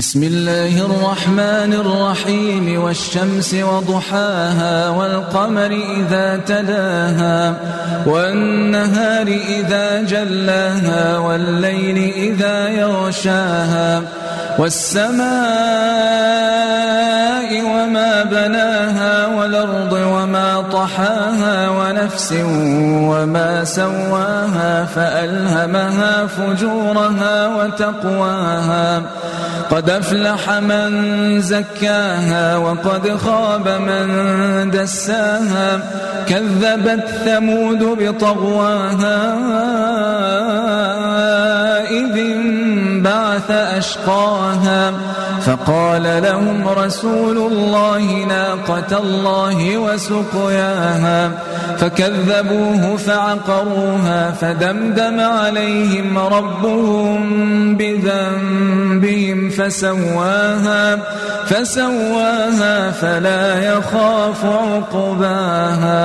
بسم الله الرحمن الرحيم والشمس وضحاها والقمر إذا تلاها والنهار إذا جلاها والليل إذا يغشاها والسماء وما بناها والأرض وما طحاها ونفس وما سواها فألهمها فجورها وتقواها قد أفلح من زكاها وقد خاب من دساها. كذبت ثمود بطغواها إذ انبعث أشقاها فقال لهم رسول الله ناقة الله وسقياها فكذبوه فعقروها فدمدم عليهم ربهم بذنبهم فسواها فسواها فلا يخاف عقباها